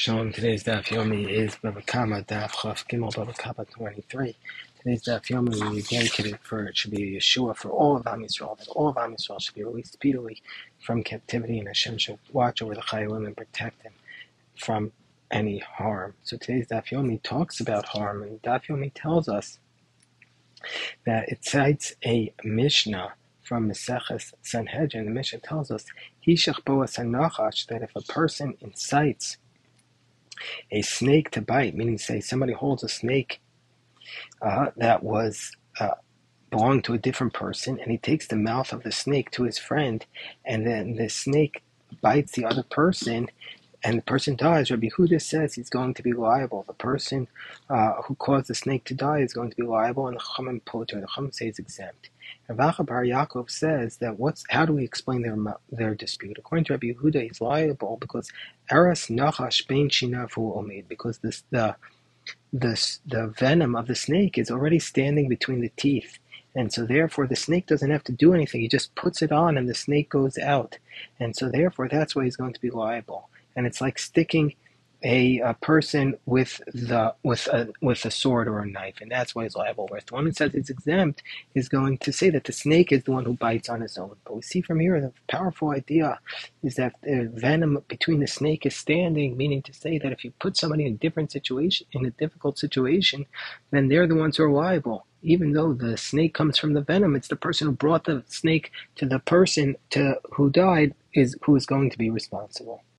Shalom. Today's Daf Yomi is Bava Kamma Daf Chaf Gimel Bava Kamma 23. Today's Daf Yomi we dedicated for it should be Yeshua for all of Am Yisrael, that all of Am Yisrael should be released speedily from captivity, and Hashem should watch over the Chayalim and protect them from any harm. So today's Daf Yomi talks about harm, and Daf Yomi tells us that it cites a Mishnah from Maseches Sanhedrin. The Mishnah tells us, Hishach Boas that if a person incites a snake to bite, meaning say somebody holds a snake uh, that was uh, belonged to a different person, and he takes the mouth of the snake to his friend, and then the snake bites the other person, and the person dies. Rabbi Yehuda says he's going to be liable. The person uh, who caused the snake to die is going to be liable, and the Chachamim Poter, the Chachamim say is exempt. Rav Acha Bar Yaakov says that what's how do we explain their their dispute? According to Rabbi Yehuda, he's liable because Eras Nachash Bein Shinavu Omid, because this the the the venom of the snake is already standing between the teeth. And so therefore the snake doesn't have to do anything. He just puts it on and the snake goes out. And so therefore that's why he's going to be liable. And it's like sticking a, a, person with the with a with a sword or a knife, and that's why he's liable. Whereas the one who says it's exempt is going to say that the snake is the one who bites on his own. But we see from here the powerful idea is that the venom between the snake is standing, meaning to say that if you put somebody in a different situation, in a difficult situation, then they're the ones who are liable. Even though the snake comes from the venom, it's the person who brought the snake to the person to who died is who is going to be responsible.